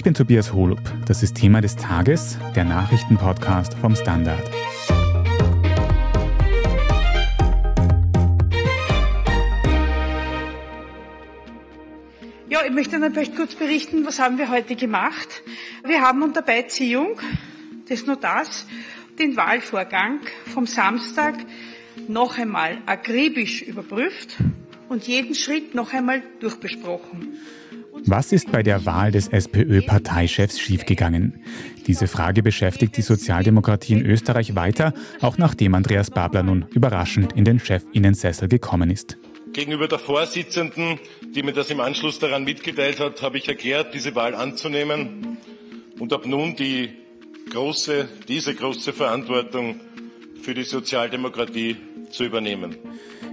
Ich bin Tobias Holub. Das ist Thema des Tages, der Nachrichtenpodcast vom Standard. Ja, ich möchte Ihnen vielleicht kurz berichten, was haben wir heute gemacht. Wir haben unter Beiziehung des Notars den Wahlvorgang vom Samstag noch einmal akribisch überprüft und jeden Schritt noch einmal durchbesprochen. Was ist bei der Wahl des SPÖ-Parteichefs schiefgegangen? Diese Frage beschäftigt die Sozialdemokratie in Österreich weiter, auch nachdem Andreas Babler nun überraschend in den Chefinnensessel gekommen ist. Gegenüber der Vorsitzenden, die mir das im Anschluss daran mitgeteilt hat, habe ich erklärt, diese Wahl anzunehmen und habe nun die große, diese große Verantwortung für die Sozialdemokratie zu übernehmen.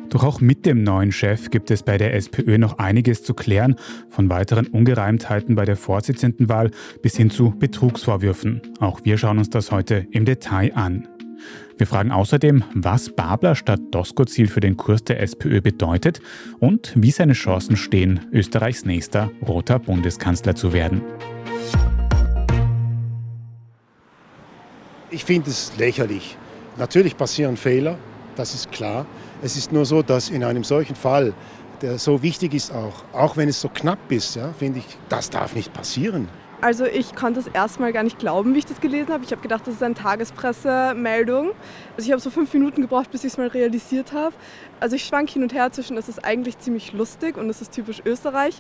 Doch auch mit dem neuen Chef gibt es bei der SPÖ noch einiges zu klären, von weiteren Ungereimtheiten bei der Vorsitzendenwahl bis hin zu Betrugsvorwürfen. Auch wir schauen uns das heute im Detail an. Wir fragen außerdem, was Babler statt Doskozil für den Kurs der SPÖ bedeutet und wie seine Chancen stehen, Österreichs nächster roter Bundeskanzler zu werden. Ich finde es lächerlich. Natürlich passieren Fehler, das ist klar. Es ist nur so, dass in einem solchen Fall, der so wichtig ist auch, auch wenn es so knapp ist, ja, finde ich, das darf nicht passieren. Also ich konnte es erstmal gar nicht glauben, wie ich das gelesen habe. Ich habe gedacht, das ist eine Tagespressemeldung. Also ich habe so fünf Minuten gebraucht, bis ich es mal realisiert habe. Also ich schwank hin und her zwischen, es ist eigentlich ziemlich lustig und es ist typisch Österreich.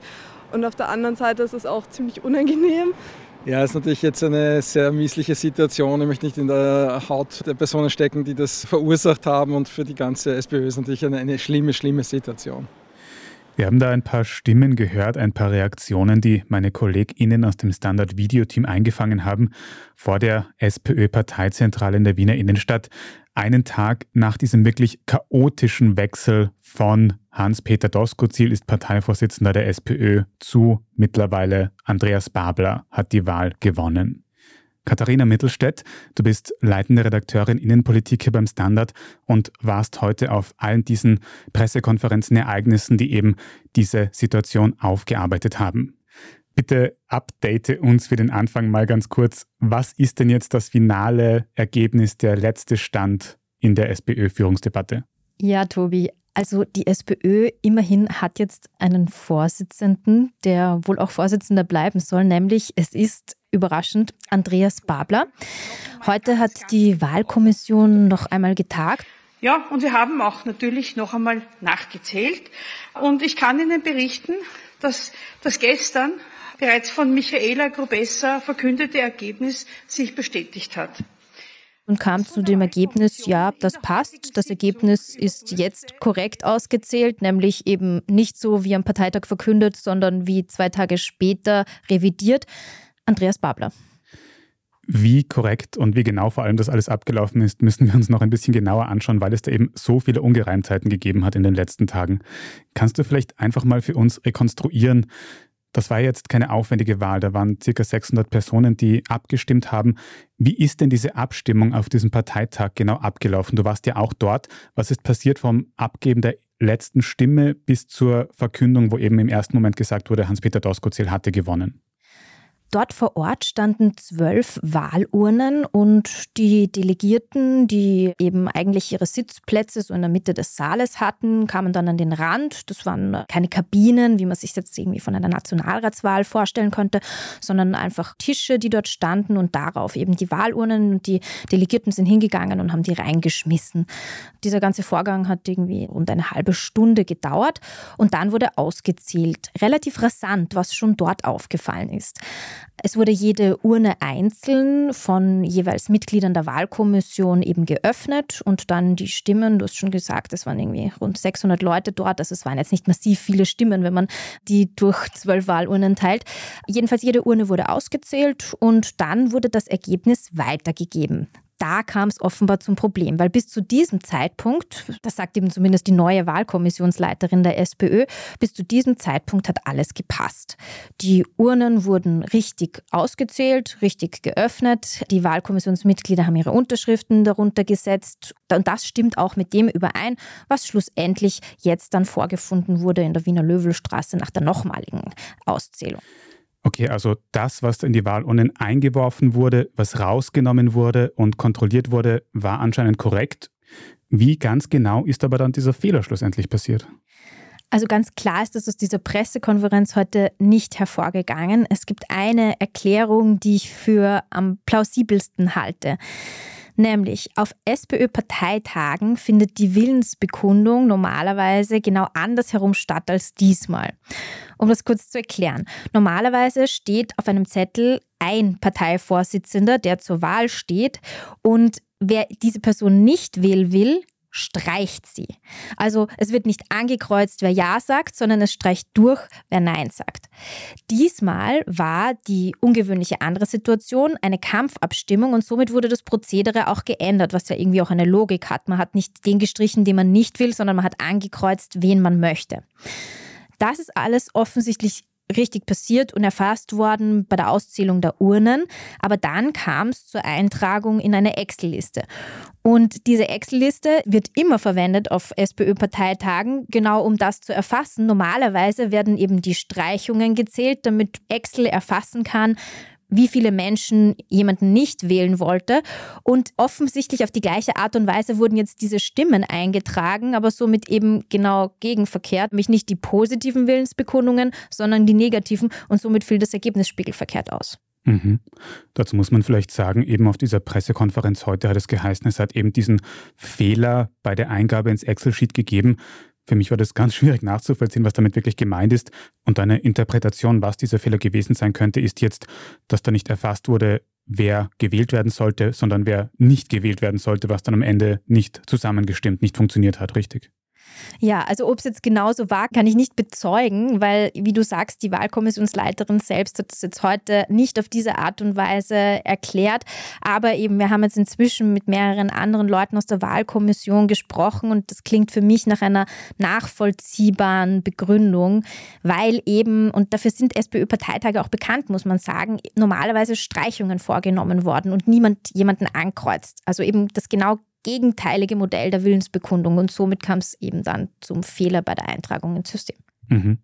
Und auf der anderen Seite ist es auch ziemlich unangenehm. Ja, ist natürlich jetzt eine sehr miesliche Situation. Ich möchte nicht in der Haut der Personen stecken, die das verursacht haben. Und für die ganze SPÖ ist natürlich eine, eine schlimme, schlimme Situation. Wir haben da ein paar Stimmen gehört, ein paar Reaktionen, die meine KollegInnen aus dem Standard-Video-Team eingefangen haben vor der SPÖ-Parteizentrale in der Wiener Innenstadt einen Tag nach diesem wirklich chaotischen Wechsel von Hans-Peter Doskozil ist Parteivorsitzender der SPÖ zu mittlerweile Andreas Babler hat die Wahl gewonnen. Katharina Mittelstädt, du bist leitende Redakteurin Innenpolitik hier beim Standard und warst heute auf allen diesen Pressekonferenzen, Ereignissen, die eben diese Situation aufgearbeitet haben. Bitte update uns für den Anfang mal ganz kurz. Was ist denn jetzt das finale Ergebnis, der letzte Stand in der SPÖ-Führungsdebatte? Ja, Tobi. Also die SPÖ immerhin hat jetzt einen Vorsitzenden, der wohl auch Vorsitzender bleiben soll, nämlich es ist überraschend Andreas Babler. Heute hat die Wahlkommission noch einmal getagt. Ja, und wir haben auch natürlich noch einmal nachgezählt. Und ich kann Ihnen berichten, dass das gestern bereits von Michaela Grubesser verkündete Ergebnis sich bestätigt hat. Und kam zu dem Ergebnis, ja, das passt. Das Ergebnis ist jetzt korrekt ausgezählt, nämlich eben nicht so wie am Parteitag verkündet, sondern wie zwei Tage später revidiert. Andreas Babler. Wie korrekt und wie genau vor allem das alles abgelaufen ist, müssen wir uns noch ein bisschen genauer anschauen, weil es da eben so viele Ungereimtheiten gegeben hat in den letzten Tagen. Kannst du vielleicht einfach mal für uns rekonstruieren, das war jetzt keine aufwendige Wahl, da waren ca. 600 Personen, die abgestimmt haben. Wie ist denn diese Abstimmung auf diesem Parteitag genau abgelaufen? Du warst ja auch dort. Was ist passiert vom Abgeben der letzten Stimme bis zur Verkündung, wo eben im ersten Moment gesagt wurde, Hans-Peter Doskozil hatte gewonnen? Dort vor Ort standen zwölf Wahlurnen und die Delegierten, die eben eigentlich ihre Sitzplätze so in der Mitte des Saales hatten, kamen dann an den Rand. Das waren keine Kabinen, wie man sich jetzt irgendwie von einer Nationalratswahl vorstellen könnte, sondern einfach Tische, die dort standen und darauf eben die Wahlurnen. Und die Delegierten sind hingegangen und haben die reingeschmissen. Dieser ganze Vorgang hat irgendwie rund eine halbe Stunde gedauert und dann wurde ausgezählt. Relativ rasant, was schon dort aufgefallen ist. Es wurde jede Urne einzeln von jeweils Mitgliedern der Wahlkommission eben geöffnet und dann die Stimmen, du hast schon gesagt, es waren irgendwie rund 600 Leute dort, also es waren jetzt nicht massiv viele Stimmen, wenn man die durch zwölf Wahlurnen teilt. Jedenfalls jede Urne wurde ausgezählt und dann wurde das Ergebnis weitergegeben da kam es offenbar zum Problem, weil bis zu diesem Zeitpunkt, das sagt eben zumindest die neue Wahlkommissionsleiterin der SPÖ, bis zu diesem Zeitpunkt hat alles gepasst. Die Urnen wurden richtig ausgezählt, richtig geöffnet, die Wahlkommissionsmitglieder haben ihre Unterschriften darunter gesetzt und das stimmt auch mit dem überein, was schlussendlich jetzt dann vorgefunden wurde in der Wiener Löwelstraße nach der nochmaligen Auszählung. Okay, also das, was in die Wahlurnen eingeworfen wurde, was rausgenommen wurde und kontrolliert wurde, war anscheinend korrekt. Wie ganz genau ist aber dann dieser Fehler schlussendlich passiert? Also ganz klar ist das aus dieser Pressekonferenz heute nicht hervorgegangen. Es gibt eine Erklärung, die ich für am plausibelsten halte. Nämlich auf SPÖ-Parteitagen findet die Willensbekundung normalerweise genau andersherum statt als diesmal. Um das kurz zu erklären. Normalerweise steht auf einem Zettel ein Parteivorsitzender, der zur Wahl steht und wer diese Person nicht wählen will, streicht sie. Also es wird nicht angekreuzt, wer Ja sagt, sondern es streicht durch, wer Nein sagt. Diesmal war die ungewöhnliche andere Situation eine Kampfabstimmung und somit wurde das Prozedere auch geändert, was ja irgendwie auch eine Logik hat. Man hat nicht den gestrichen, den man nicht will, sondern man hat angekreuzt, wen man möchte. Das ist alles offensichtlich richtig passiert und erfasst worden bei der Auszählung der Urnen. Aber dann kam es zur Eintragung in eine Excel-Liste. Und diese Excel-Liste wird immer verwendet auf SPÖ-Parteitagen, genau um das zu erfassen. Normalerweise werden eben die Streichungen gezählt, damit Excel erfassen kann, wie viele Menschen jemanden nicht wählen wollte. Und offensichtlich auf die gleiche Art und Weise wurden jetzt diese Stimmen eingetragen, aber somit eben genau gegenverkehrt. Nämlich nicht die positiven Willensbekundungen, sondern die negativen. Und somit fiel das Ergebnis spiegelverkehrt aus. Mhm. Dazu muss man vielleicht sagen, eben auf dieser Pressekonferenz heute hat es geheißen, es hat eben diesen Fehler bei der Eingabe ins Excel-Sheet gegeben. Für mich war das ganz schwierig nachzuvollziehen, was damit wirklich gemeint ist. Und eine Interpretation, was dieser Fehler gewesen sein könnte, ist jetzt, dass da nicht erfasst wurde, wer gewählt werden sollte, sondern wer nicht gewählt werden sollte, was dann am Ende nicht zusammengestimmt, nicht funktioniert hat, richtig? Ja, also ob es jetzt genauso war, kann ich nicht bezeugen, weil, wie du sagst, die Wahlkommissionsleiterin selbst hat das jetzt heute nicht auf diese Art und Weise erklärt. Aber eben, wir haben jetzt inzwischen mit mehreren anderen Leuten aus der Wahlkommission gesprochen und das klingt für mich nach einer nachvollziehbaren Begründung, weil eben, und dafür sind SPÖ-Parteitage auch bekannt, muss man sagen, normalerweise Streichungen vorgenommen worden und niemand jemanden ankreuzt. Also eben das genau gegenteilige Modell der Willensbekundung und somit kam es eben dann zum Fehler bei der Eintragung ins System. Mhm.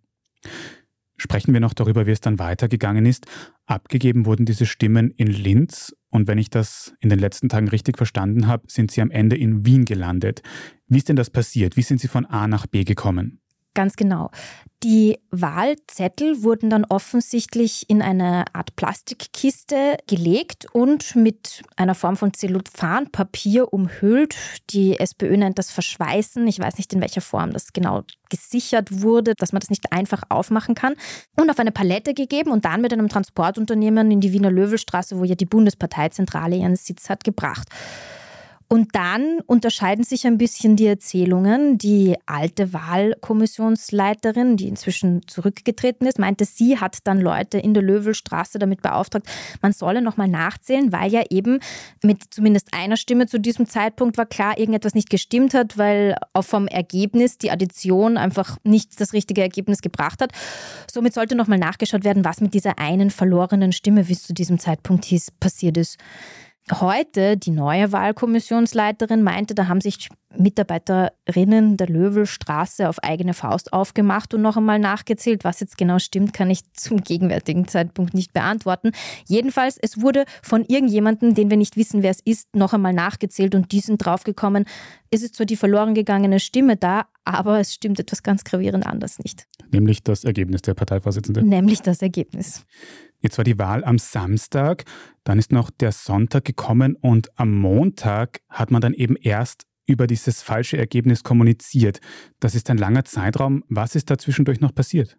Sprechen wir noch darüber, wie es dann weitergegangen ist. Abgegeben wurden diese Stimmen in Linz und wenn ich das in den letzten Tagen richtig verstanden habe, sind sie am Ende in Wien gelandet. Wie ist denn das passiert? Wie sind sie von A nach B gekommen? Ganz genau. Die Wahlzettel wurden dann offensichtlich in eine Art Plastikkiste gelegt und mit einer Form von Zellophanpapier umhüllt. Die SPÖ nennt das Verschweißen. Ich weiß nicht, in welcher Form das genau gesichert wurde, dass man das nicht einfach aufmachen kann. Und auf eine Palette gegeben und dann mit einem Transportunternehmen in die Wiener Löwelstraße, wo ja die Bundesparteizentrale ihren Sitz hat, gebracht. Und dann unterscheiden sich ein bisschen die Erzählungen. Die alte Wahlkommissionsleiterin, die inzwischen zurückgetreten ist, meinte, sie hat dann Leute in der Löwelstraße damit beauftragt, man solle nochmal nachzählen, weil ja eben mit zumindest einer Stimme zu diesem Zeitpunkt war klar, irgendetwas nicht gestimmt hat, weil auch vom Ergebnis die Addition einfach nicht das richtige Ergebnis gebracht hat. Somit sollte nochmal nachgeschaut werden, was mit dieser einen verlorenen Stimme, wie es zu diesem Zeitpunkt hieß, passiert ist. Heute, die neue Wahlkommissionsleiterin meinte, da haben sich Mitarbeiterinnen der Löwelstraße auf eigene Faust aufgemacht und noch einmal nachgezählt. Was jetzt genau stimmt, kann ich zum gegenwärtigen Zeitpunkt nicht beantworten. Jedenfalls, es wurde von irgendjemandem, den wir nicht wissen, wer es ist, noch einmal nachgezählt und die sind draufgekommen, es ist zwar die verloren gegangene Stimme da, aber es stimmt etwas ganz gravierend anders nicht. Nämlich das Ergebnis der Parteivorsitzende. Nämlich das Ergebnis. Jetzt war die Wahl am Samstag, dann ist noch der Sonntag gekommen und am Montag hat man dann eben erst über dieses falsche Ergebnis kommuniziert. Das ist ein langer Zeitraum. Was ist da zwischendurch noch passiert?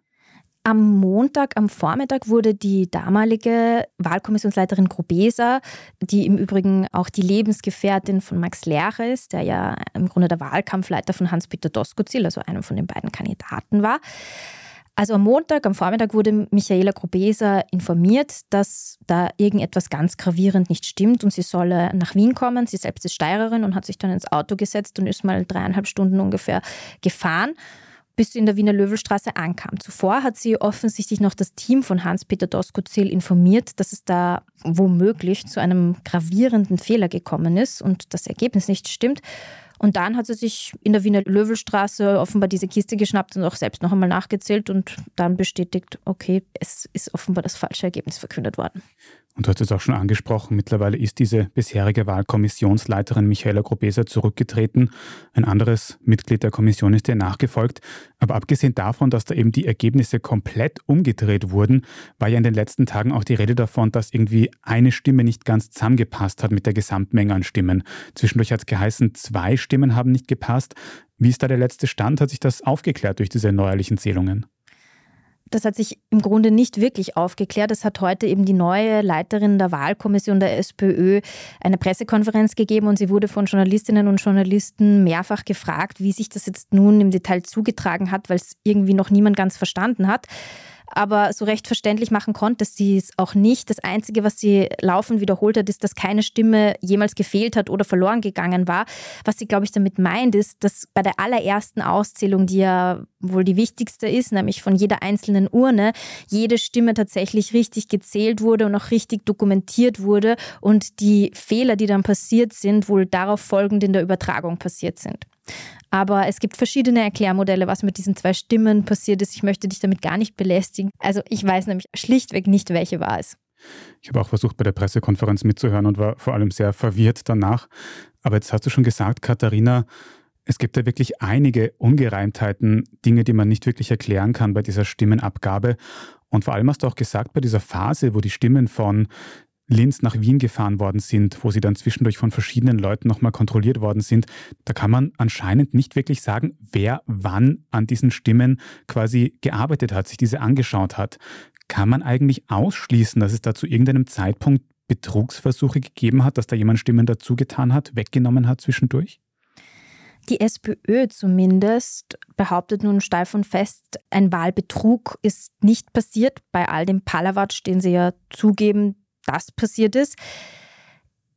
Am Montag, am Vormittag wurde die damalige Wahlkommissionsleiterin Grobesa, die im Übrigen auch die Lebensgefährtin von Max Lehrer ist, der ja im Grunde der Wahlkampfleiter von Hans-Peter Doskozil, also einem von den beiden Kandidaten war, also am Montag, am Vormittag wurde Michaela Grobesa informiert, dass da irgendetwas ganz gravierend nicht stimmt und sie solle nach Wien kommen. Sie selbst ist Steirerin und hat sich dann ins Auto gesetzt und ist mal dreieinhalb Stunden ungefähr gefahren, bis sie in der Wiener Löwelstraße ankam. Zuvor hat sie offensichtlich noch das Team von Hans-Peter Doskozil informiert, dass es da womöglich zu einem gravierenden Fehler gekommen ist und das Ergebnis nicht stimmt. Und dann hat sie sich in der Wiener Löwelstraße offenbar diese Kiste geschnappt und auch selbst noch einmal nachgezählt und dann bestätigt, okay, es ist offenbar das falsche Ergebnis verkündet worden. Und du hast es auch schon angesprochen, mittlerweile ist diese bisherige Wahlkommissionsleiterin Michaela Grobesa zurückgetreten. Ein anderes Mitglied der Kommission ist ihr nachgefolgt. Aber abgesehen davon, dass da eben die Ergebnisse komplett umgedreht wurden, war ja in den letzten Tagen auch die Rede davon, dass irgendwie eine Stimme nicht ganz zusammengepasst hat mit der Gesamtmenge an Stimmen. Zwischendurch hat es geheißen, zwei Stimmen haben nicht gepasst. Wie ist da der letzte Stand? Hat sich das aufgeklärt durch diese neuerlichen Zählungen? Das hat sich im Grunde nicht wirklich aufgeklärt. Es hat heute eben die neue Leiterin der Wahlkommission der SPÖ eine Pressekonferenz gegeben und sie wurde von Journalistinnen und Journalisten mehrfach gefragt, wie sich das jetzt nun im Detail zugetragen hat, weil es irgendwie noch niemand ganz verstanden hat aber so recht verständlich machen konnte sie es auch nicht. Das Einzige, was sie laufend wiederholt hat, ist, dass keine Stimme jemals gefehlt hat oder verloren gegangen war. Was sie, glaube ich, damit meint, ist, dass bei der allerersten Auszählung, die ja wohl die wichtigste ist, nämlich von jeder einzelnen Urne, jede Stimme tatsächlich richtig gezählt wurde und auch richtig dokumentiert wurde und die Fehler, die dann passiert sind, wohl darauf folgend in der Übertragung passiert sind. Aber es gibt verschiedene Erklärmodelle, was mit diesen zwei Stimmen passiert ist. Ich möchte dich damit gar nicht belästigen. Also ich weiß nämlich schlichtweg nicht, welche war es. Ich habe auch versucht, bei der Pressekonferenz mitzuhören und war vor allem sehr verwirrt danach. Aber jetzt hast du schon gesagt, Katharina, es gibt da wirklich einige Ungereimtheiten, Dinge, die man nicht wirklich erklären kann bei dieser Stimmenabgabe. Und vor allem hast du auch gesagt, bei dieser Phase, wo die Stimmen von Linz nach Wien gefahren worden sind, wo sie dann zwischendurch von verschiedenen Leuten nochmal kontrolliert worden sind, da kann man anscheinend nicht wirklich sagen, wer wann an diesen Stimmen quasi gearbeitet hat, sich diese angeschaut hat. Kann man eigentlich ausschließen, dass es da zu irgendeinem Zeitpunkt Betrugsversuche gegeben hat, dass da jemand Stimmen dazugetan hat, weggenommen hat zwischendurch? Die SPÖ zumindest behauptet nun steif und fest, ein Wahlbetrug ist nicht passiert bei all dem Palawatsch, den sie ja zugeben, das passiert ist.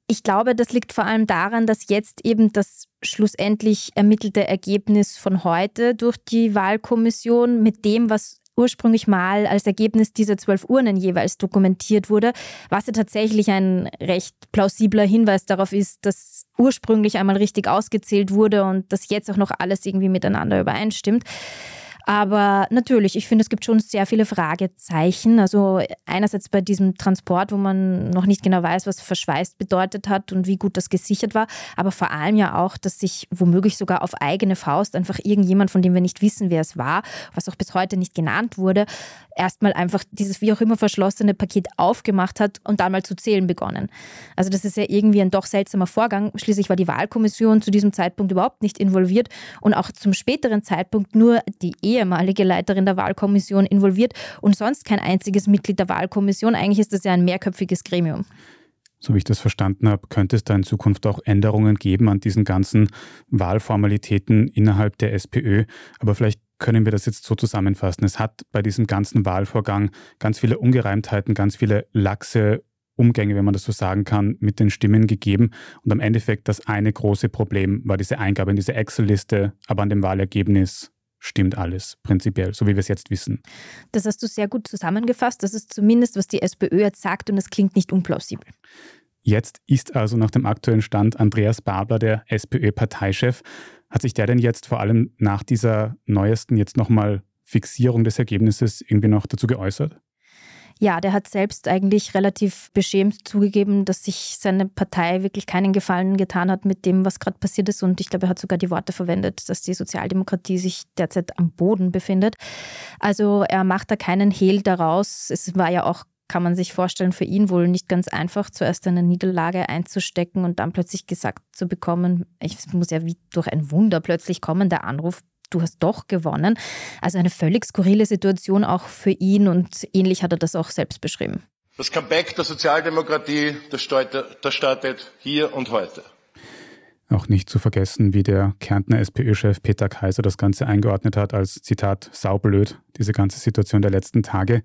Ich glaube, das liegt vor allem daran, dass jetzt eben das schlussendlich ermittelte Ergebnis von heute durch die Wahlkommission mit dem, was ursprünglich mal als Ergebnis dieser zwölf Urnen jeweils dokumentiert wurde, was ja tatsächlich ein recht plausibler Hinweis darauf ist, dass ursprünglich einmal richtig ausgezählt wurde und dass jetzt auch noch alles irgendwie miteinander übereinstimmt. Aber natürlich, ich finde, es gibt schon sehr viele Fragezeichen. Also einerseits bei diesem Transport, wo man noch nicht genau weiß, was verschweißt bedeutet hat und wie gut das gesichert war. Aber vor allem ja auch, dass sich womöglich sogar auf eigene Faust einfach irgendjemand, von dem wir nicht wissen, wer es war, was auch bis heute nicht genannt wurde, erstmal einfach dieses wie auch immer verschlossene Paket aufgemacht hat und dann mal zu zählen begonnen. Also das ist ja irgendwie ein doch seltsamer Vorgang. Schließlich war die Wahlkommission zu diesem Zeitpunkt überhaupt nicht involviert und auch zum späteren Zeitpunkt nur die Ehe ehemalige Leiterin der Wahlkommission involviert und sonst kein einziges Mitglied der Wahlkommission. Eigentlich ist das ja ein mehrköpfiges Gremium. So wie ich das verstanden habe, könnte es da in Zukunft auch Änderungen geben an diesen ganzen Wahlformalitäten innerhalb der SPÖ. Aber vielleicht können wir das jetzt so zusammenfassen. Es hat bei diesem ganzen Wahlvorgang ganz viele Ungereimtheiten, ganz viele laxe Umgänge, wenn man das so sagen kann, mit den Stimmen gegeben. Und am Endeffekt das eine große Problem war diese Eingabe in diese Excel-Liste, aber an dem Wahlergebnis stimmt alles prinzipiell, so wie wir es jetzt wissen. Das hast du sehr gut zusammengefasst. Das ist zumindest, was die SPÖ jetzt sagt und es klingt nicht unplausibel. Jetzt ist also nach dem aktuellen Stand Andreas Babler der SPÖ-Parteichef. Hat sich der denn jetzt vor allem nach dieser neuesten jetzt nochmal Fixierung des Ergebnisses irgendwie noch dazu geäußert? Ja, der hat selbst eigentlich relativ beschämt zugegeben, dass sich seine Partei wirklich keinen Gefallen getan hat mit dem, was gerade passiert ist. Und ich glaube, er hat sogar die Worte verwendet, dass die Sozialdemokratie sich derzeit am Boden befindet. Also er macht da keinen Hehl daraus. Es war ja auch kann man sich vorstellen, für ihn wohl nicht ganz einfach, zuerst eine Niederlage einzustecken und dann plötzlich gesagt zu bekommen, es muss ja wie durch ein Wunder plötzlich kommen, der Anruf, du hast doch gewonnen. Also eine völlig skurrile Situation auch für ihn und ähnlich hat er das auch selbst beschrieben. Das Comeback der Sozialdemokratie, das startet hier und heute. Auch nicht zu vergessen, wie der Kärntner SPÖ-Chef Peter Kaiser das Ganze eingeordnet hat als Zitat saublöd, diese ganze Situation der letzten Tage.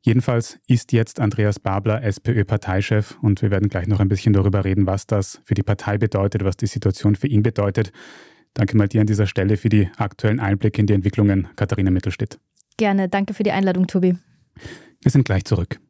Jedenfalls ist jetzt Andreas Babler SPÖ-Parteichef und wir werden gleich noch ein bisschen darüber reden, was das für die Partei bedeutet, was die Situation für ihn bedeutet. Danke mal dir an dieser Stelle für die aktuellen Einblicke in die Entwicklungen, Katharina Mittelstedt. Gerne, danke für die Einladung, Tobi. Wir sind gleich zurück.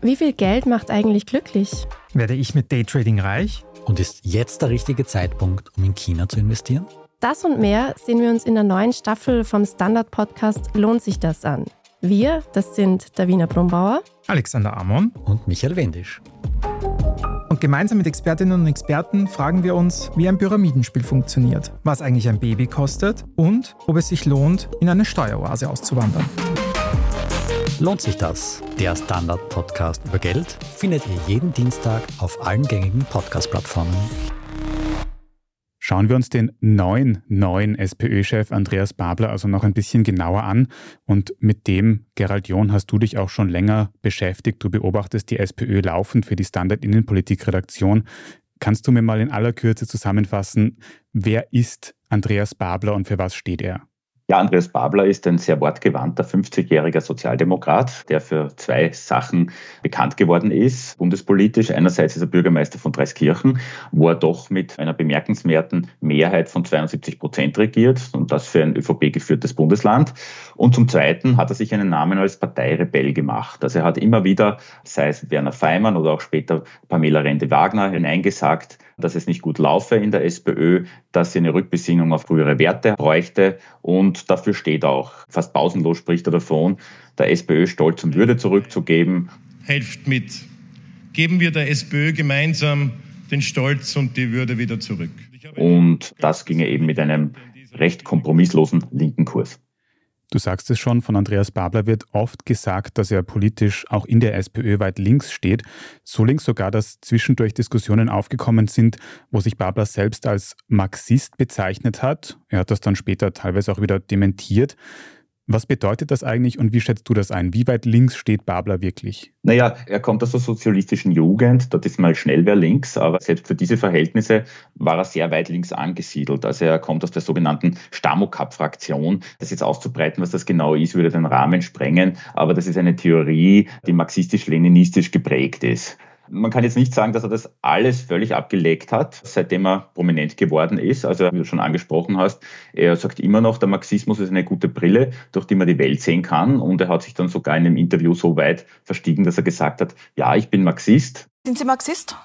Wie viel Geld macht eigentlich glücklich? Werde ich mit Daytrading reich? Und ist jetzt der richtige Zeitpunkt, um in China zu investieren? Das und mehr sehen wir uns in der neuen Staffel vom Standard-Podcast Lohnt sich das an? Wir, das sind Davina Brumbauer, Alexander Amon und Michael Wendisch. Gemeinsam mit Expertinnen und Experten fragen wir uns, wie ein Pyramidenspiel funktioniert, was eigentlich ein Baby kostet und ob es sich lohnt, in eine Steueroase auszuwandern. Lohnt sich das? Der Standard-Podcast über Geld findet ihr jeden Dienstag auf allen gängigen Podcast-Plattformen. Schauen wir uns den neuen, neuen SPÖ-Chef Andreas Babler also noch ein bisschen genauer an. Und mit dem, Gerald John, hast du dich auch schon länger beschäftigt. Du beobachtest die SPÖ laufend für die Standard-Innenpolitik-Redaktion. Kannst du mir mal in aller Kürze zusammenfassen, wer ist Andreas Babler und für was steht er? Ja, Andreas Babler ist ein sehr wortgewandter 50-jähriger Sozialdemokrat, der für zwei Sachen bekannt geworden ist. Bundespolitisch einerseits ist er Bürgermeister von Dreiskirchen, wo er doch mit einer bemerkenswerten Mehrheit von 72 Prozent regiert und das für ein ÖVP-geführtes Bundesland. Und zum Zweiten hat er sich einen Namen als Parteirebell gemacht. Also er hat immer wieder, sei es Werner Feimann oder auch später Pamela Rende-Wagner, hineingesagt, dass es nicht gut laufe in der SPÖ, dass sie eine Rückbesinnung auf frühere Werte bräuchte. Und dafür steht auch, fast pausenlos spricht er davon, der SPÖ Stolz und Würde zurückzugeben. Helft mit. Geben wir der SPÖ gemeinsam den Stolz und die Würde wieder zurück. Und das ginge eben mit einem recht kompromisslosen linken Kurs. Du sagst es schon, von Andreas Babler wird oft gesagt, dass er politisch auch in der SPÖ weit links steht. So links sogar, dass zwischendurch Diskussionen aufgekommen sind, wo sich Babler selbst als Marxist bezeichnet hat. Er hat das dann später teilweise auch wieder dementiert. Was bedeutet das eigentlich und wie schätzt du das ein? Wie weit links steht Babler wirklich? Naja, er kommt aus der sozialistischen Jugend, dort ist mal schnell wer links, aber selbst für diese Verhältnisse war er sehr weit links angesiedelt. Also er kommt aus der sogenannten Stamokap-Fraktion. Das jetzt auszubreiten, was das genau ist, würde den Rahmen sprengen, aber das ist eine Theorie, die marxistisch-leninistisch geprägt ist. Man kann jetzt nicht sagen, dass er das alles völlig abgelegt hat, seitdem er prominent geworden ist. Also, wie du schon angesprochen hast, er sagt immer noch, der Marxismus ist eine gute Brille, durch die man die Welt sehen kann. Und er hat sich dann sogar in einem Interview so weit verstiegen, dass er gesagt hat, ja, ich bin Marxist. Sind Sie Marxist?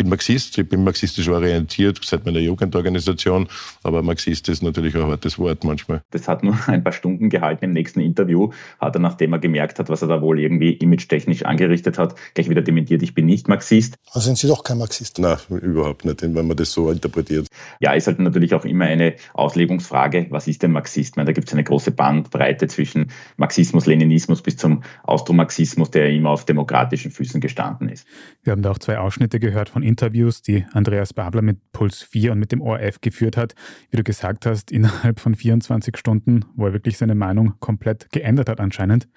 Bin Marxist, ich bin marxistisch orientiert seit meiner Jugendorganisation, aber Marxist ist natürlich ein hartes Wort manchmal. Das hat nur ein paar Stunden gehalten. Im nächsten Interview hat er, nachdem er gemerkt hat, was er da wohl irgendwie image-technisch angerichtet hat, gleich wieder dementiert, ich bin nicht Marxist. Also sind Sie doch kein Marxist? Nein, überhaupt nicht, wenn man das so interpretiert. Ja, ist halt natürlich auch immer eine Auslegungsfrage, was ist denn Marxist? Meine, da gibt es eine große Bandbreite zwischen Marxismus, Leninismus bis zum Austromarxismus, der immer auf demokratischen Füßen gestanden ist. Wir haben da auch zwei Ausschnitte gehört von Interviews, die Andreas Babler mit Puls 4 und mit dem ORF geführt hat, wie du gesagt hast, innerhalb von 24 Stunden, wo er wirklich seine Meinung komplett geändert hat anscheinend.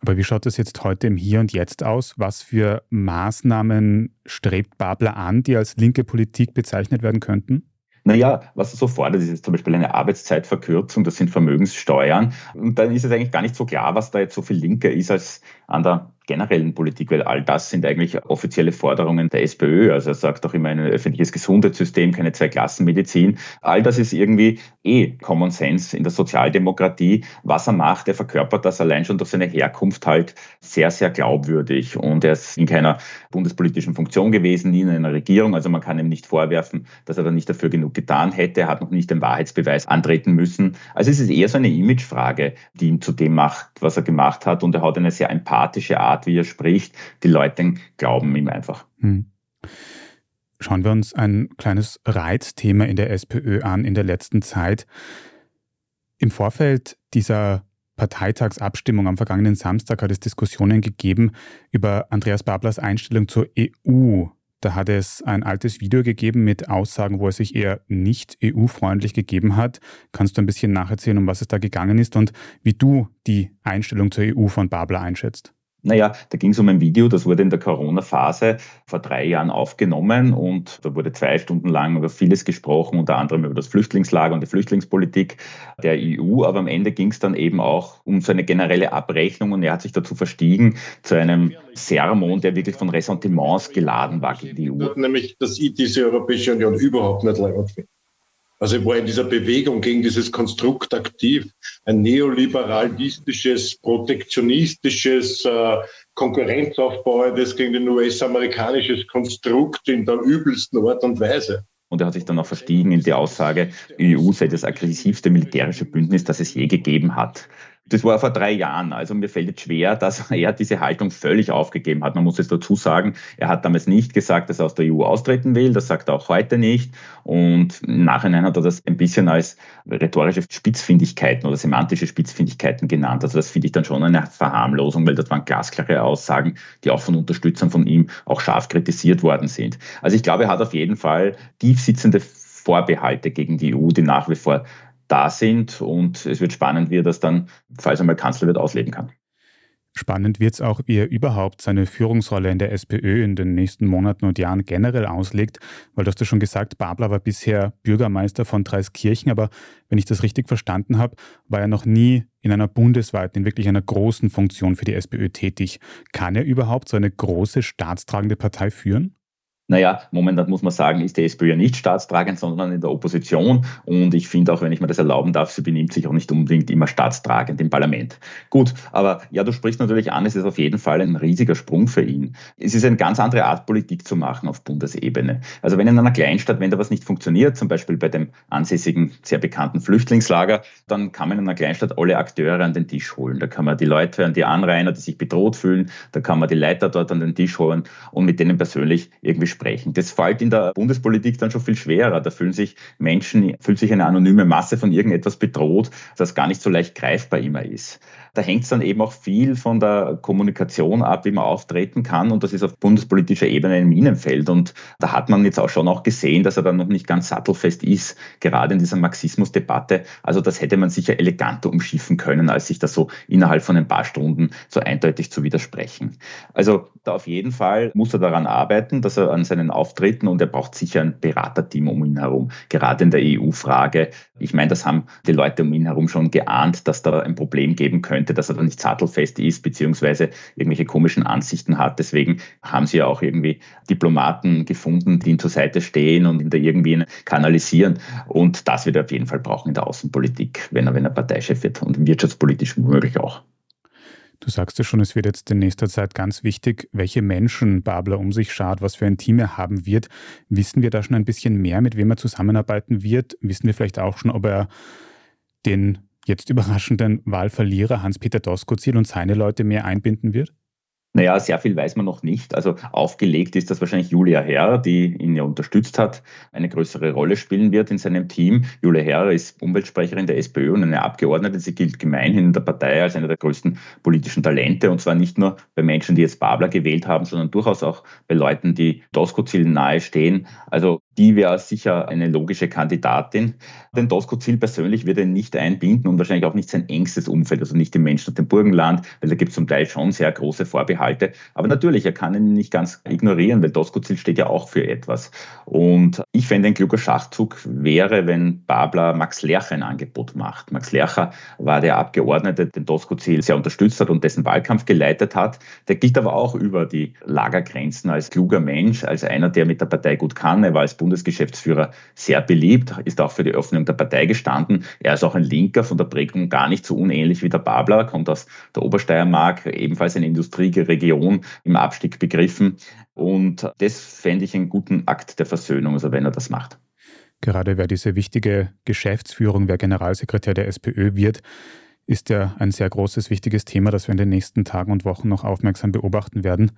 Aber wie schaut das jetzt heute im Hier und Jetzt aus? Was für Maßnahmen strebt Babler an, die als linke Politik bezeichnet werden könnten? Naja, was er so fordert, ist zum Beispiel eine Arbeitszeitverkürzung, das sind Vermögenssteuern. Und dann ist es eigentlich gar nicht so klar, was da jetzt so viel linker ist als an der generellen Politik, weil all das sind eigentlich offizielle Forderungen der SPÖ. Also er sagt auch immer ein öffentliches Gesundheitssystem, keine Zweiklassenmedizin. All das ist irgendwie eh Common Sense in der Sozialdemokratie. Was er macht, er verkörpert das allein schon durch seine Herkunft halt sehr, sehr glaubwürdig. Und er ist in keiner bundespolitischen Funktion gewesen, nie in einer Regierung. Also man kann ihm nicht vorwerfen, dass er da nicht dafür genug getan hätte. Er hat noch nicht den Wahrheitsbeweis antreten müssen. Also es ist eher so eine Imagefrage, die ihn zu dem macht, was er gemacht hat. Und er hat eine sehr empathische Art, Art, wie er spricht. Die Leute glauben ihm einfach. Hm. Schauen wir uns ein kleines Reizthema in der SPÖ an in der letzten Zeit. Im Vorfeld dieser Parteitagsabstimmung am vergangenen Samstag hat es Diskussionen gegeben über Andreas Bablers Einstellung zur EU. Da hat es ein altes Video gegeben mit Aussagen, wo er sich eher nicht EU-freundlich gegeben hat. Kannst du ein bisschen nacherzählen, um was es da gegangen ist und wie du die Einstellung zur EU von Babler einschätzt? Naja, da ging es um ein Video, das wurde in der Corona-Phase vor drei Jahren aufgenommen und da wurde zwei Stunden lang über vieles gesprochen, unter anderem über das Flüchtlingslager und die Flüchtlingspolitik der EU. Aber am Ende ging es dann eben auch um so eine generelle Abrechnung und er hat sich dazu verstiegen zu einem Sermon, der wirklich von Ressentiments geladen war gegen die EU. Nämlich, dass ich diese Europäische Union überhaupt nicht leid finde. Also ich war in dieser Bewegung gegen dieses Konstrukt aktiv, ein neoliberalistisches, protektionistisches, äh, Konkurrenz aufbaue, das gegen ein US-amerikanisches Konstrukt in der übelsten Art und Weise. Und er hat sich dann auch verstiegen in die Aussage, die EU sei das aggressivste militärische Bündnis, das es je gegeben hat. Das war vor drei Jahren. Also mir fällt es schwer, dass er diese Haltung völlig aufgegeben hat. Man muss es dazu sagen, er hat damals nicht gesagt, dass er aus der EU austreten will. Das sagt er auch heute nicht. Und im Nachhinein hat er das ein bisschen als rhetorische Spitzfindigkeiten oder semantische Spitzfindigkeiten genannt. Also das finde ich dann schon eine Verharmlosung, weil das waren glasklare Aussagen, die auch von Unterstützern von ihm auch scharf kritisiert worden sind. Also ich glaube, er hat auf jeden Fall tiefsitzende Vorbehalte gegen die EU, die nach wie vor da sind. Und es wird spannend, wie er das dann, falls er mal Kanzler wird, ausleben kann. Spannend wird es auch, wie er überhaupt seine Führungsrolle in der SPÖ in den nächsten Monaten und Jahren generell auslegt, weil du hast ja schon gesagt, Babler war bisher Bürgermeister von Dreiskirchen, aber wenn ich das richtig verstanden habe, war er noch nie in einer bundesweiten, in wirklich einer großen Funktion für die SPÖ tätig. Kann er überhaupt so eine große staatstragende Partei führen? Naja, momentan muss man sagen, ist die SPÖ ja nicht staatstragend, sondern in der Opposition. Und ich finde auch, wenn ich mir das erlauben darf, sie benimmt sich auch nicht unbedingt immer staatstragend im Parlament. Gut, aber ja, du sprichst natürlich an, es ist auf jeden Fall ein riesiger Sprung für ihn. Es ist eine ganz andere Art, Politik zu machen auf Bundesebene. Also wenn in einer Kleinstadt, wenn da was nicht funktioniert, zum Beispiel bei dem ansässigen, sehr bekannten Flüchtlingslager, dann kann man in einer Kleinstadt alle Akteure an den Tisch holen. Da kann man die Leute an die Anrainer, die sich bedroht fühlen, da kann man die Leiter dort an den Tisch holen und mit denen persönlich irgendwie sprechen sprechen. Das fällt in der Bundespolitik dann schon viel schwerer. Da fühlen sich Menschen, fühlt sich eine anonyme Masse von irgendetwas bedroht, das gar nicht so leicht greifbar immer ist. Da hängt es dann eben auch viel von der Kommunikation ab, wie man auftreten kann. Und das ist auf bundespolitischer Ebene ein Minenfeld. Und da hat man jetzt auch schon auch gesehen, dass er dann noch nicht ganz sattelfest ist, gerade in dieser Marxismusdebatte. Also das hätte man sicher eleganter umschiffen können, als sich das so innerhalb von ein paar Stunden so eindeutig zu widersprechen. Also da auf jeden Fall muss er daran arbeiten, dass er an seinen Auftritten und er braucht sicher ein Beraterteam um ihn herum, gerade in der EU-Frage. Ich meine, das haben die Leute um ihn herum schon geahnt, dass da ein Problem geben könnte dass er da nicht sattelfest ist, beziehungsweise irgendwelche komischen Ansichten hat. Deswegen haben sie ja auch irgendwie Diplomaten gefunden, die ihm zur Seite stehen und ihn da irgendwie kanalisieren. Und das wird er auf jeden Fall brauchen in der Außenpolitik, wenn er, wenn er Parteichef wird und wirtschaftspolitisch womöglich auch. Du sagst ja schon, es wird jetzt in nächster Zeit ganz wichtig, welche Menschen Babler um sich schaut, was für ein Team er haben wird. Wissen wir da schon ein bisschen mehr, mit wem er zusammenarbeiten wird? Wissen wir vielleicht auch schon, ob er den jetzt überraschenden Wahlverlierer Hans-Peter Doskozil und seine Leute mehr einbinden wird? Naja, sehr viel weiß man noch nicht. Also aufgelegt ist, dass wahrscheinlich Julia Herr, die ihn ja unterstützt hat, eine größere Rolle spielen wird in seinem Team. Julia Herr ist Umweltsprecherin der SPÖ und eine Abgeordnete. Sie gilt gemeinhin in der Partei als eine der größten politischen Talente. Und zwar nicht nur bei Menschen, die jetzt Babler gewählt haben, sondern durchaus auch bei Leuten, die Doskozil nahe stehen. Also die wäre sicher eine logische Kandidatin. Den Doskozil persönlich wird er nicht einbinden und wahrscheinlich auch nicht sein engstes Umfeld, also nicht die Menschen aus dem Burgenland, weil da gibt es zum Teil schon sehr große Vorbehalte. Aber natürlich, er kann ihn nicht ganz ignorieren, weil Doskozil steht ja auch für etwas. Und ich fände ein kluger Schachzug wäre, wenn Babler Max Lercher ein Angebot macht. Max Lercher war der Abgeordnete, den Doskozil sehr unterstützt hat und dessen Wahlkampf geleitet hat. Der gilt aber auch über die Lagergrenzen als kluger Mensch, als einer, der mit der Partei gut kann. Er war als Bundesgeschäftsführer sehr beliebt, ist auch für die Öffnung der Partei gestanden. Er ist auch ein Linker von der Prägung gar nicht so unähnlich wie der Babler, kommt aus der Obersteiermark, ebenfalls eine Industrieregion im Abstieg begriffen. Und das fände ich einen guten Akt der Versöhnung, also wenn er das macht. Gerade wer diese wichtige Geschäftsführung, wer Generalsekretär der SPÖ wird, ist ja ein sehr großes, wichtiges Thema, das wir in den nächsten Tagen und Wochen noch aufmerksam beobachten werden.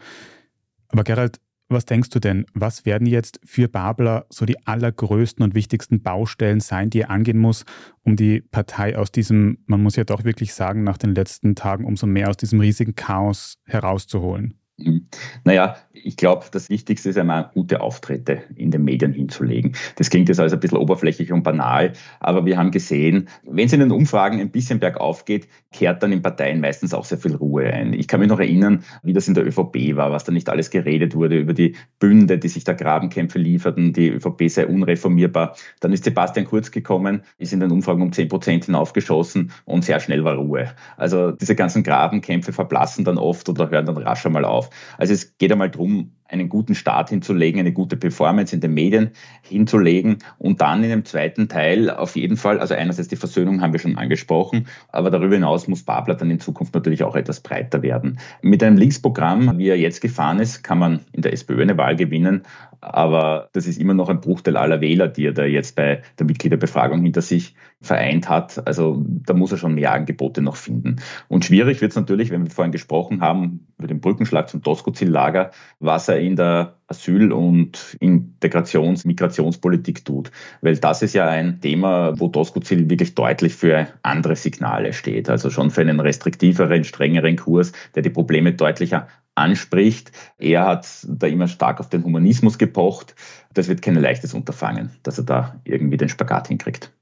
Aber Gerald, was denkst du denn, was werden jetzt für Babler so die allergrößten und wichtigsten Baustellen sein, die er angehen muss, um die Partei aus diesem, man muss ja doch wirklich sagen, nach den letzten Tagen umso mehr aus diesem riesigen Chaos herauszuholen? Mhm. Naja, ich glaube, das Wichtigste ist einmal gute Auftritte in den Medien hinzulegen. Das klingt jetzt also ein bisschen oberflächlich und banal, aber wir haben gesehen, wenn es in den Umfragen ein bisschen bergauf geht, kehrt dann in Parteien meistens auch sehr viel Ruhe ein. Ich kann mich noch erinnern, wie das in der ÖVP war, was da nicht alles geredet wurde über die Bünde, die sich da Grabenkämpfe lieferten, die ÖVP sei unreformierbar. Dann ist Sebastian Kurz gekommen, ist in den Umfragen um 10 Prozent hinaufgeschossen und sehr schnell war Ruhe. Also diese ganzen Grabenkämpfe verblassen dann oft oder hören dann rasch einmal auf. Also es geht einmal darum, einen guten Start hinzulegen, eine gute Performance in den Medien hinzulegen und dann in dem zweiten Teil auf jeden Fall, also einerseits die Versöhnung haben wir schon angesprochen, aber darüber hinaus muss Babler dann in Zukunft natürlich auch etwas breiter werden. Mit einem Linksprogramm, wie er jetzt gefahren ist, kann man in der SPÖ eine Wahl gewinnen, aber das ist immer noch ein Bruchteil aller Wähler, die er da jetzt bei der Mitgliederbefragung hinter sich vereint hat. Also da muss er schon mehr Angebote noch finden. Und schwierig wird es natürlich, wenn wir vorhin gesprochen haben, über den Brückenschlag zum Doskozil-Lager, was er in der Asyl- und Integrations-, Migrationspolitik tut. Weil das ist ja ein Thema, wo Doskozil wirklich deutlich für andere Signale steht. Also schon für einen restriktiveren, strengeren Kurs, der die Probleme deutlicher anspricht. Er hat da immer stark auf den Humanismus gepocht. Das wird kein leichtes Unterfangen, dass er da irgendwie den Spagat hinkriegt.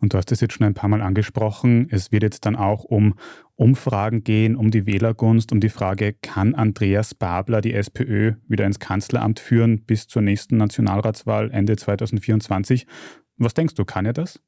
Und du hast es jetzt schon ein paar Mal angesprochen. Es wird jetzt dann auch um Umfragen gehen, um die Wählergunst, um die Frage, kann Andreas Babler die SPÖ wieder ins Kanzleramt führen bis zur nächsten Nationalratswahl Ende 2024? Was denkst du, kann er das?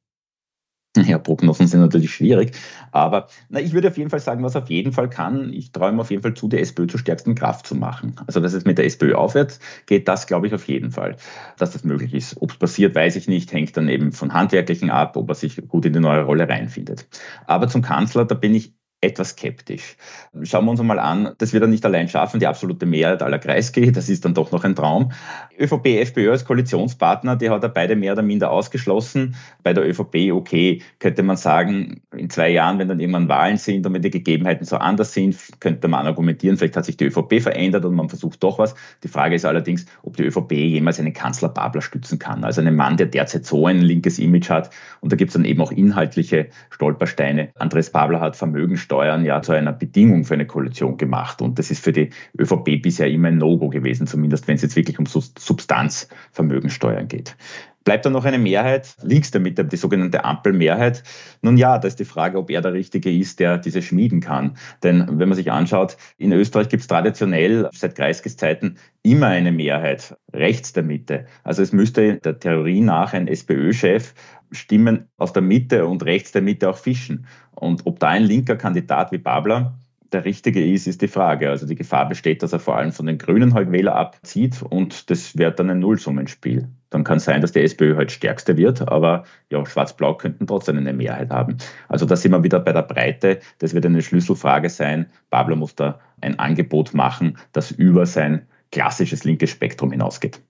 Ja, Prognosen sind natürlich schwierig. Aber na, ich würde auf jeden Fall sagen, was auf jeden Fall kann, ich träume auf jeden Fall zu, die SPÖ zur stärksten Kraft zu machen. Also, dass es mit der SPÖ aufwärts geht, das glaube ich auf jeden Fall, dass das möglich ist. Ob es passiert, weiß ich nicht, hängt dann eben von Handwerklichen ab, ob er sich gut in die neue Rolle reinfindet. Aber zum Kanzler, da bin ich etwas skeptisch. Schauen wir uns mal an, das wird er nicht allein schaffen, die absolute Mehrheit aller Kreisge, das ist dann doch noch ein Traum. ÖVP, FPÖ als Koalitionspartner, die hat er beide mehr oder minder ausgeschlossen. Bei der ÖVP, okay, könnte man sagen, in zwei Jahren, wenn dann irgendwann Wahlen sind und wenn die Gegebenheiten so anders sind, könnte man argumentieren, vielleicht hat sich die ÖVP verändert und man versucht doch was. Die Frage ist allerdings, ob die ÖVP jemals einen Kanzler Babler stützen kann. Also einen Mann, der derzeit so ein linkes Image hat. Und da gibt es dann eben auch inhaltliche Stolpersteine. Andres Babler hat Vermögen Steuern ja zu einer Bedingung für eine Koalition gemacht. Und das ist für die ÖVP bisher immer ein No-Go gewesen, zumindest wenn es jetzt wirklich um Substanzvermögensteuern geht. Bleibt da noch eine Mehrheit links der Mitte, die sogenannte Ampelmehrheit? Nun ja, da ist die Frage, ob er der Richtige ist, der diese schmieden kann. Denn wenn man sich anschaut, in Österreich gibt es traditionell seit Kreiskes Zeiten immer eine Mehrheit rechts der Mitte. Also es müsste der Theorie nach ein SPÖ-Chef Stimmen aus der Mitte und rechts der Mitte auch fischen. Und ob da ein linker Kandidat wie Babler der richtige ist, ist die Frage. Also die Gefahr besteht, dass er vor allem von den Grünen halt Wähler abzieht und das wird dann ein Nullsummenspiel. Dann kann es sein, dass die SPÖ halt stärkste wird, aber ja, Schwarz-Blau könnten trotzdem eine Mehrheit haben. Also da sind wir wieder bei der Breite. Das wird eine Schlüsselfrage sein. Babler muss da ein Angebot machen, das über sein klassisches linkes Spektrum hinausgeht.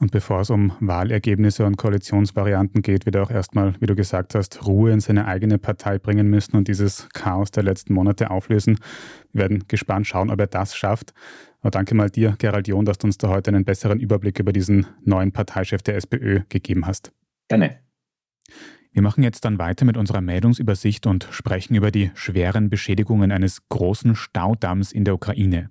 Und bevor es um Wahlergebnisse und Koalitionsvarianten geht, wird er auch erstmal, wie du gesagt hast, Ruhe in seine eigene Partei bringen müssen und dieses Chaos der letzten Monate auflösen. Wir werden gespannt schauen, ob er das schafft. Aber danke mal dir, Gerald John, dass du uns da heute einen besseren Überblick über diesen neuen Parteichef der SPÖ gegeben hast. Gerne. Wir machen jetzt dann weiter mit unserer Meldungsübersicht und sprechen über die schweren Beschädigungen eines großen Staudamms in der Ukraine.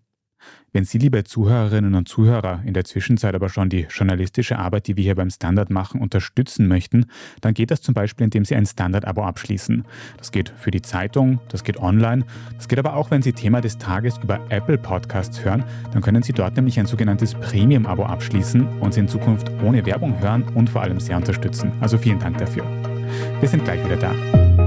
Wenn Sie, liebe Zuhörerinnen und Zuhörer, in der Zwischenzeit aber schon die journalistische Arbeit, die wir hier beim Standard machen, unterstützen möchten, dann geht das zum Beispiel, indem Sie ein Standard-Abo abschließen. Das geht für die Zeitung, das geht online, das geht aber auch, wenn Sie Thema des Tages über Apple Podcasts hören, dann können Sie dort nämlich ein sogenanntes Premium-Abo abschließen und Sie in Zukunft ohne Werbung hören und vor allem sehr unterstützen. Also vielen Dank dafür. Wir sind gleich wieder da.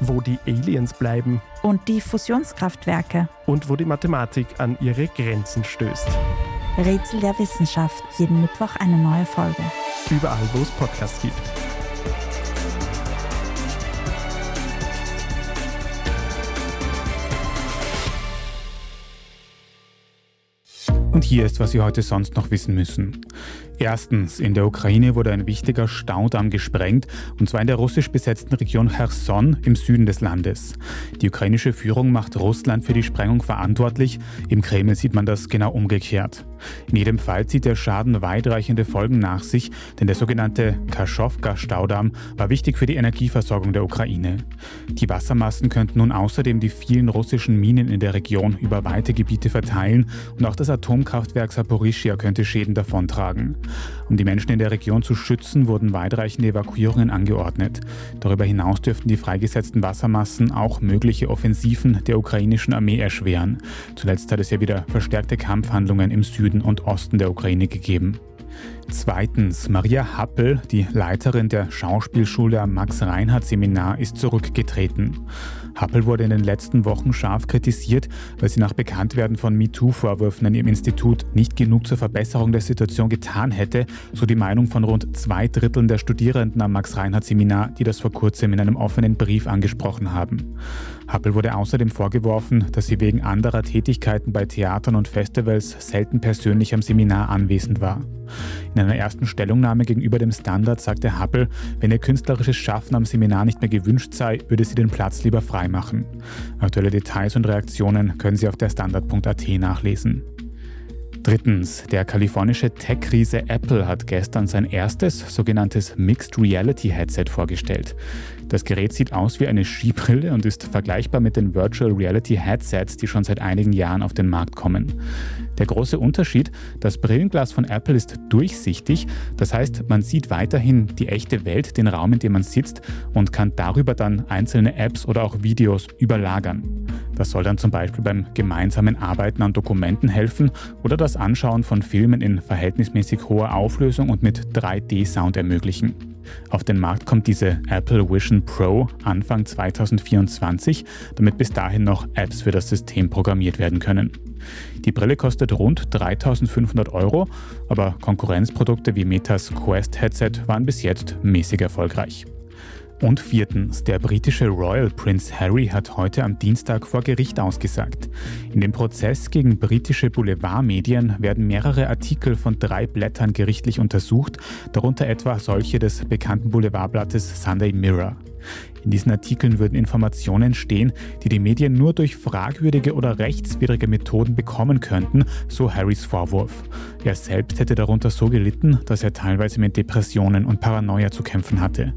wo die Aliens bleiben und die Fusionskraftwerke und wo die Mathematik an ihre Grenzen stößt. Rätsel der Wissenschaft, jeden Mittwoch eine neue Folge. Überall, wo es Podcasts gibt. Und hier ist, was Sie heute sonst noch wissen müssen. Erstens, in der Ukraine wurde ein wichtiger Staudamm gesprengt, und zwar in der russisch besetzten Region Cherson im Süden des Landes. Die ukrainische Führung macht Russland für die Sprengung verantwortlich, im Kreml sieht man das genau umgekehrt. In jedem Fall zieht der Schaden weitreichende Folgen nach sich, denn der sogenannte Kaschowka-Staudamm war wichtig für die Energieversorgung der Ukraine. Die Wassermassen könnten nun außerdem die vielen russischen Minen in der Region über weite Gebiete verteilen und auch das Atomkraftwerk Saporischia könnte Schäden davontragen. Um die Menschen in der Region zu schützen, wurden weitreichende Evakuierungen angeordnet. Darüber hinaus dürften die freigesetzten Wassermassen auch mögliche Offensiven der ukrainischen Armee erschweren. Zuletzt hat es ja wieder verstärkte Kampfhandlungen im Süden und Osten der Ukraine gegeben. Zweitens, Maria Happel, die Leiterin der Schauspielschule am Max-Reinhardt-Seminar, ist zurückgetreten. Happel wurde in den letzten Wochen scharf kritisiert, weil sie nach Bekanntwerden von MeToo-Vorwürfen an ihrem Institut nicht genug zur Verbesserung der Situation getan hätte, so die Meinung von rund zwei Dritteln der Studierenden am Max-Reinhardt-Seminar, die das vor kurzem in einem offenen Brief angesprochen haben. Happel wurde außerdem vorgeworfen, dass sie wegen anderer Tätigkeiten bei Theatern und Festivals selten persönlich am Seminar anwesend war. In einer ersten Stellungnahme gegenüber dem Standard sagte Happel, wenn ihr künstlerisches Schaffen am Seminar nicht mehr gewünscht sei, würde sie den Platz lieber freimachen. Aktuelle Details und Reaktionen können Sie auf der Standard.at nachlesen. Drittens, der kalifornische Tech-Riese Apple hat gestern sein erstes sogenanntes Mixed Reality Headset vorgestellt. Das Gerät sieht aus wie eine Skibrille und ist vergleichbar mit den Virtual Reality Headsets, die schon seit einigen Jahren auf den Markt kommen. Der große Unterschied, das Brillenglas von Apple ist durchsichtig, das heißt, man sieht weiterhin die echte Welt, den Raum, in dem man sitzt und kann darüber dann einzelne Apps oder auch Videos überlagern. Das soll dann zum Beispiel beim gemeinsamen Arbeiten an Dokumenten helfen oder das Anschauen von Filmen in verhältnismäßig hoher Auflösung und mit 3D-Sound ermöglichen. Auf den Markt kommt diese Apple Vision Pro Anfang 2024, damit bis dahin noch Apps für das System programmiert werden können. Die Brille kostet rund 3500 Euro, aber Konkurrenzprodukte wie Metas Quest Headset waren bis jetzt mäßig erfolgreich. Und viertens, der britische Royal Prince Harry hat heute am Dienstag vor Gericht ausgesagt. In dem Prozess gegen britische Boulevardmedien werden mehrere Artikel von drei Blättern gerichtlich untersucht, darunter etwa solche des bekannten Boulevardblattes Sunday Mirror. In diesen Artikeln würden Informationen stehen, die die Medien nur durch fragwürdige oder rechtswidrige Methoden bekommen könnten, so Harrys Vorwurf. Er selbst hätte darunter so gelitten, dass er teilweise mit Depressionen und Paranoia zu kämpfen hatte.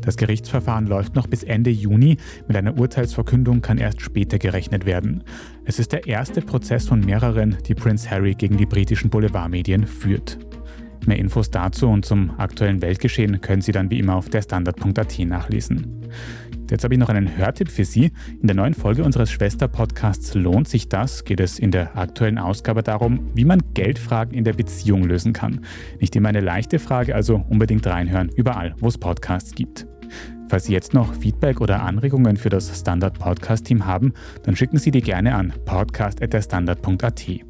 Das Gerichtsverfahren läuft noch bis Ende Juni, mit einer Urteilsverkündung kann erst später gerechnet werden. Es ist der erste Prozess von mehreren, die Prince Harry gegen die britischen Boulevardmedien führt. Mehr Infos dazu und zum aktuellen Weltgeschehen können Sie dann wie immer auf der Standard.at nachlesen. Jetzt habe ich noch einen Hörtipp für Sie. In der neuen Folge unseres Schwester-Podcasts Lohnt sich das? geht es in der aktuellen Ausgabe darum, wie man Geldfragen in der Beziehung lösen kann. Nicht immer eine leichte Frage, also unbedingt reinhören, überall, wo es Podcasts gibt. Falls Sie jetzt noch Feedback oder Anregungen für das Standard Podcast Team haben, dann schicken Sie die gerne an podcast.derstandard.at.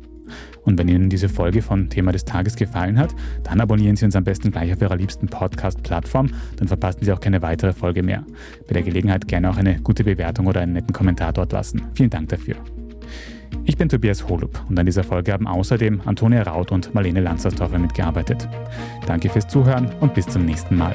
Und wenn Ihnen diese Folge von Thema des Tages gefallen hat, dann abonnieren Sie uns am besten gleich auf Ihrer liebsten Podcast-Plattform, dann verpassen Sie auch keine weitere Folge mehr. Bei der Gelegenheit gerne auch eine gute Bewertung oder einen netten Kommentar dort lassen. Vielen Dank dafür. Ich bin Tobias Holub und an dieser Folge haben außerdem Antonia Raut und Marlene Lanzersdorfer mitgearbeitet. Danke fürs Zuhören und bis zum nächsten Mal.